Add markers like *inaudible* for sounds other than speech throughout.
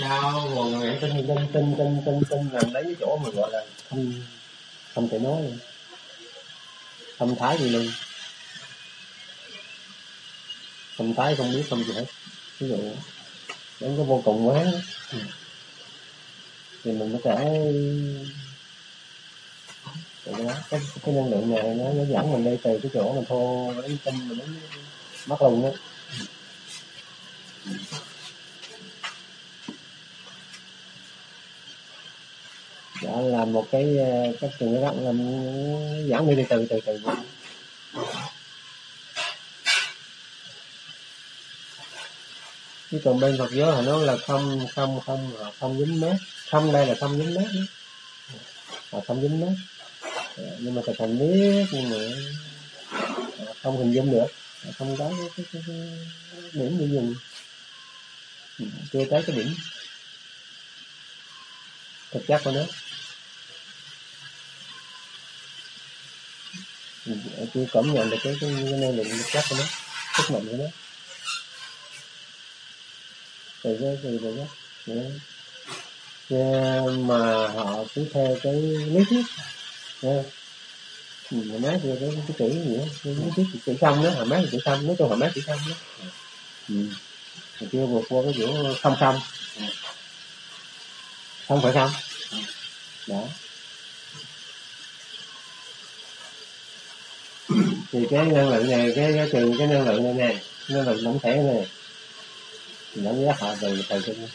sao? Còn niệm tin tin tin tin tin tin là lấy cái chỗ mà gọi là không không thể nói luôn không thái gì luôn. Không thái không biết không gì hết ví dụ đến cái vô cùng quá. Ừ. Thì mình có thể cái, cái, cái năng lượng này nó, nó dẫn mình đi từ cái chỗ mình thô đến tinh mình đến mắt luôn đó. Đó là một cái cách từng cái là giảm đi từ từ từ từ. Chứ còn bên Phật giáo họ nói là không không không không dính mát không đây là không dính mát đó. Không dính mát dạ, nhưng mà thực hành biết nhưng mà ờ, không hình dung được. Dạ, không có cái, cái, cái, cái điểm để dùng. Chưa tới cái điểm thực chất của nó. Ờ, chưa cảm nhận được cái cái, cái năng lượng thực chất của nó sức mạnh của nó. Từ cái từ từ đó mà họ cứ theo cái lý thuyết. Ờ, Nha mà mát rồi cái cái chữ gì đó cái thuyết chữ xong đó họ má chữ xong nói chung họ mát chữ xong đó. Ừ. Chưa vượt qua cái chỗ không không. Không phải không. Đó. Thì cái năng lượng này, cái cái trừ cái năng lượng này nè, năng lượng tổng thể này nó nhớ họ từ từ trên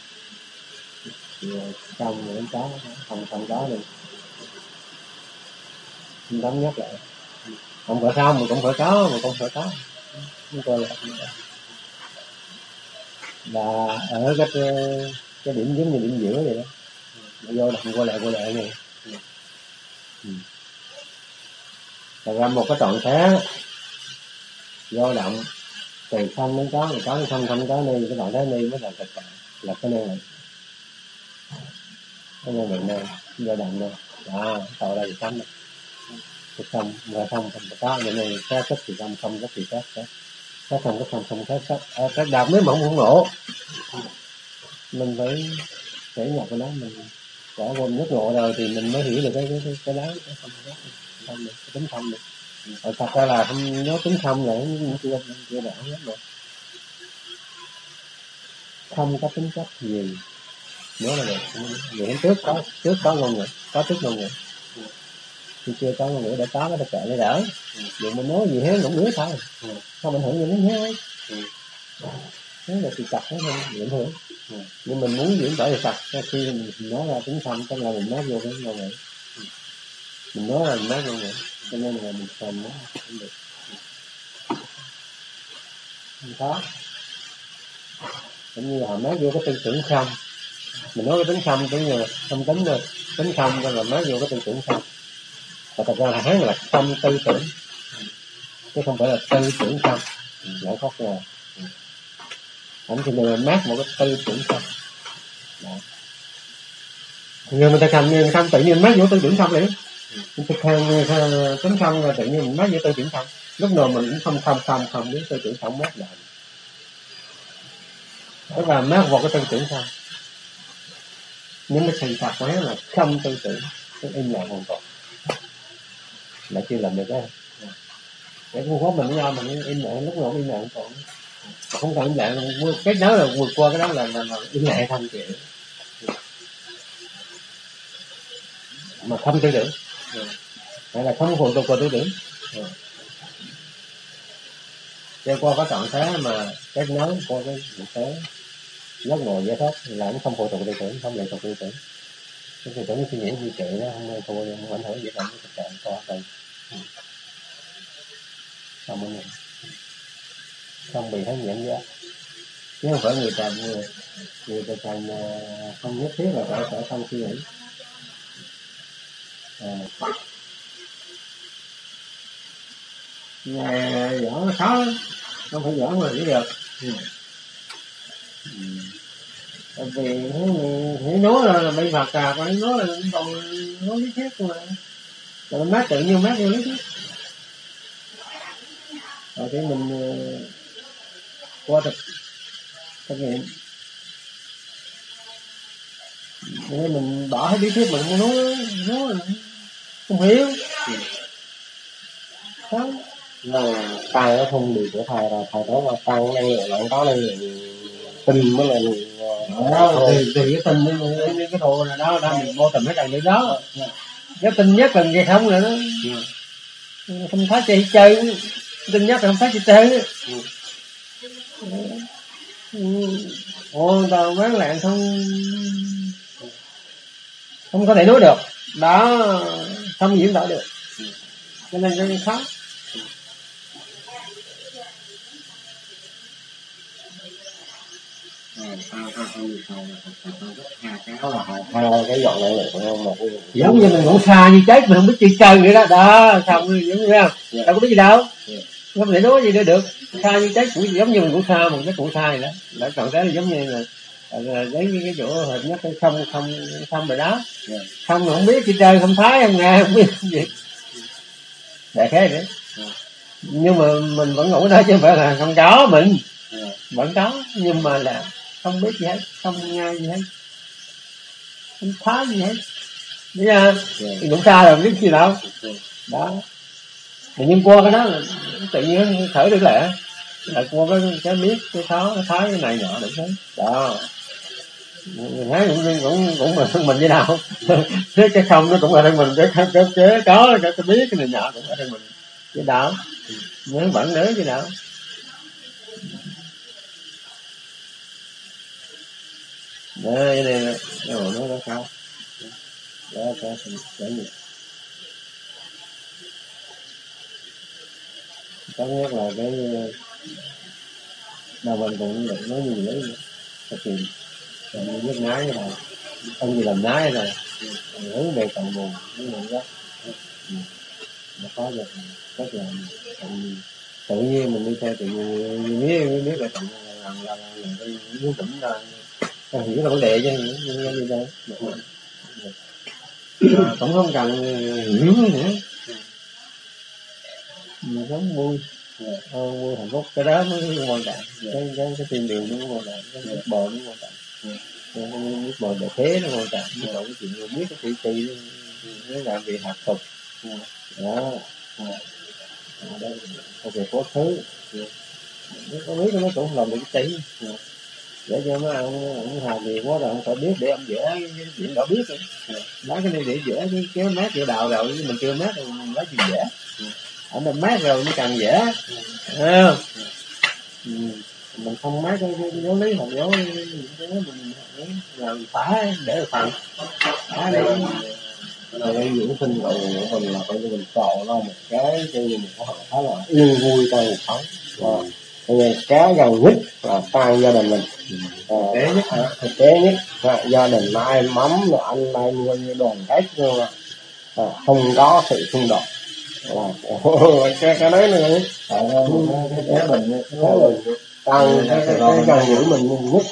ờ, trong những có không không có luôn. Đóng nhất lại. Không phải sao mà cũng phải có, mà cũng phải có. Chúng tôi là và ở cái cái điểm giống như điểm giữa vậy đó. Vô động qua lại qua lại này ừ ra một cái trạng thái vô động từ không đến có từ có đến không không có ni cái trạng thái ni mới là thực tại là cái năng này. Cái năng này này vô động này. Đó tạo ra gì cấm này thì không và không không có nên này có thích thì không không có thì khác khác. Có không có không không khác khác. À, cái đạp mới mộng không nổ. Mình phải để nhập cái đó mình đã quên nước ngộ rồi thì mình mới hiểu được cái cái cái, cái đó. Cái không khác không được tính không được. Ở thật ra là không nhớ tính không là nó chưa chưa đã hết rồi không có tính chất gì. Nhớ là được. Vậy trước có trước có ngôn ngữ có trước ngôn ngữ. Thì chưa có ngôn ngữ để có cái kệ để đỡ. Dù mình nói gì hết cũng nữa thôi. Không ảnh hưởng gì đến hết thế là sự tập nó không bị ảnh hưởng. Nhưng mình muốn diễn tả về tập khi mình nói ra tính không tức là mình nói vô cái ngôn ngữ mình nói là mình nói luôn ngữ cho nên là mình cần nó, không được. Không có. Cũng như là họ nói vô cái tư tưởng không. Mình nói cái tính không cũng như là không tính rồi tính không rồi nói vô cái tư tưởng không. Và thật ra là hắn là tâm tư tưởng. Chứ không phải là tư tưởng không. Lại thoát nhau ảnh thì mình mát một cái tư tưởng không. Dạ. Người mình ta cầm, người không tự nhiên mát vô tư tưởng không liền thực hành tính không là tự nhiên mình mát với tư tưởng không lúc nào mình cũng không không không không đến tư tưởng không mát lại tức là mát vào cái tư tưởng không nhưng mà sự thật quá là không tư tưởng cái im lặng hoàn toàn. Là chưa làm được đó để cũng pháp mình do mình im lặng lúc nào im lặng còn không cần im lặng cái đó là vượt qua cái đó là là, là im lặng thanh tịnh mà không tư tưởng hay là dạ. không phụ thuộc vào tư tưởng. Cho qua có trạng thái mà kết nối qua cái thế giác ngộ giải thoát là nó không phụ thuộc tư tưởng, không lệ thuộc tư tưởng. Cái tư tưởng suy nghĩ di trệ nó không thua không ảnh hưởng gì đến cái trạng qua đây không có không bị thấy nhiễm giác chứ không phải người ta người người ta ờ, không nhất thiết là phải phải không suy nghĩ nhà võ khó lắm không phải võ mà chỉ được tại vì hãy nói là, là bị phạt à còn nói là còn nói lý thuyết mà còn mát tự nhiên mát vô lý thuyết rồi thì mình qua thực thực nghiệm nên mình bỏ hết lý thuyết mình nói nó không hiểu. Không là tăng nó không được của thầy là thầy nói là tăng năng lượng là có năng lượng tinh mới là đó thì thì cái tình cái cái thù này đó đó mình vô tình hết rằng được đó. Cái tình nhất là cái không là nó không thấy chơi chơi tình nhất là không thấy chơi chơi ồ tao bán lạng không không có thể nói được. Đó. Không diễn tả được. Cho nên nó khó. Cái giống như mình ngủ xa như chết mình không biết chơi chơi vậy đó. Đó xong giống như không? Đâu có biết gì đâu. Không thể nói gì nữa được xa như chết cũng giống như mình ngủ xa mình cái ngủ xa này đó. Đã chọn cái là giống như là là đến cái chỗ hợp nhất cái không không không rồi đó. Không không biết chơi chơi không thấy không nghe không biết gì. Đại khái đấy nhưng mà mình vẫn ngủ đó chứ không phải là không có mình. Vẫn có nhưng mà là không biết gì hết không nghe gì hết. Không phá gì hết. Bây giờ thì cũng xa rồi biết gì đâu. Đó. Thì nhưng qua cái đó là tự nhiên khởi được lẽ. Là qua cái cái biết cái khó cái thái cái này nhỏ được thế đó nói cũng cũng cũng là thân mình như nào? *laughs* Thế cái không nó cũng là thân mình cái cái cái chế có cái, cái biết cái này nhỏ cũng là thân mình. Cái đạo nhớ vẫn nhớ cái đạo đây này đây nó nó nó sao đó có cái gì? Tốt nhất là cái ờ, đầu mình cũng được nói nhiều lấy thực hiện còn như biết nái rồi, không gì làm nái rồi. Hướng về tận nguồn hướng về gốc. Nó có được rất là tự nhiên mình đi theo tự nhiên. Biết biết là cộng lần lần làm đi muốn tỉnh ra. Ờ, hiểu là vấn đề chứ như như đây cũng không cần hiểu nữa. Mình sống vui. Ờ, vui hạnh phúc. Cái đó mới quan trọng. Cái cái cái tiền đường nó quan trọng. Cái bờ bò nó quan trọng cái biết bồi để thế nó quan trọng biết bò cái chuyện không biết cái thị trì nó làm việc học tục đó. Đó có việc có thứ. Có biết, nó cũng làm được cái tí để cho mấy ông ông hà gì quá rồi ông phải biết để ông dễ chuyện đã biết rồi nói cái này để dễ chứ kéo mát vô đào rồi, nhưng mình chưa mát rồi mình nói chuyện dễ. Ở mình mát rồi mới càng dễ. Không? Ừ mình không mấy cái, giáo lý học giáo cái mình rồi phải để phần phải để là cái dưỡng sinh của mình là coi như mình chọn ra một cái cho như mình có khá là yên vui trong cuộc sống và cái gần nhất là tan gia đình mình thực tế nhất hả thực tế nhất à, gia đình là ai mắm rồi anh ai nuôi như đoàn kết luôn à, không có sự xung đột à, cái cái đấy là cái cái bình cái cái mình tăng cái cái gần giữ mình nhất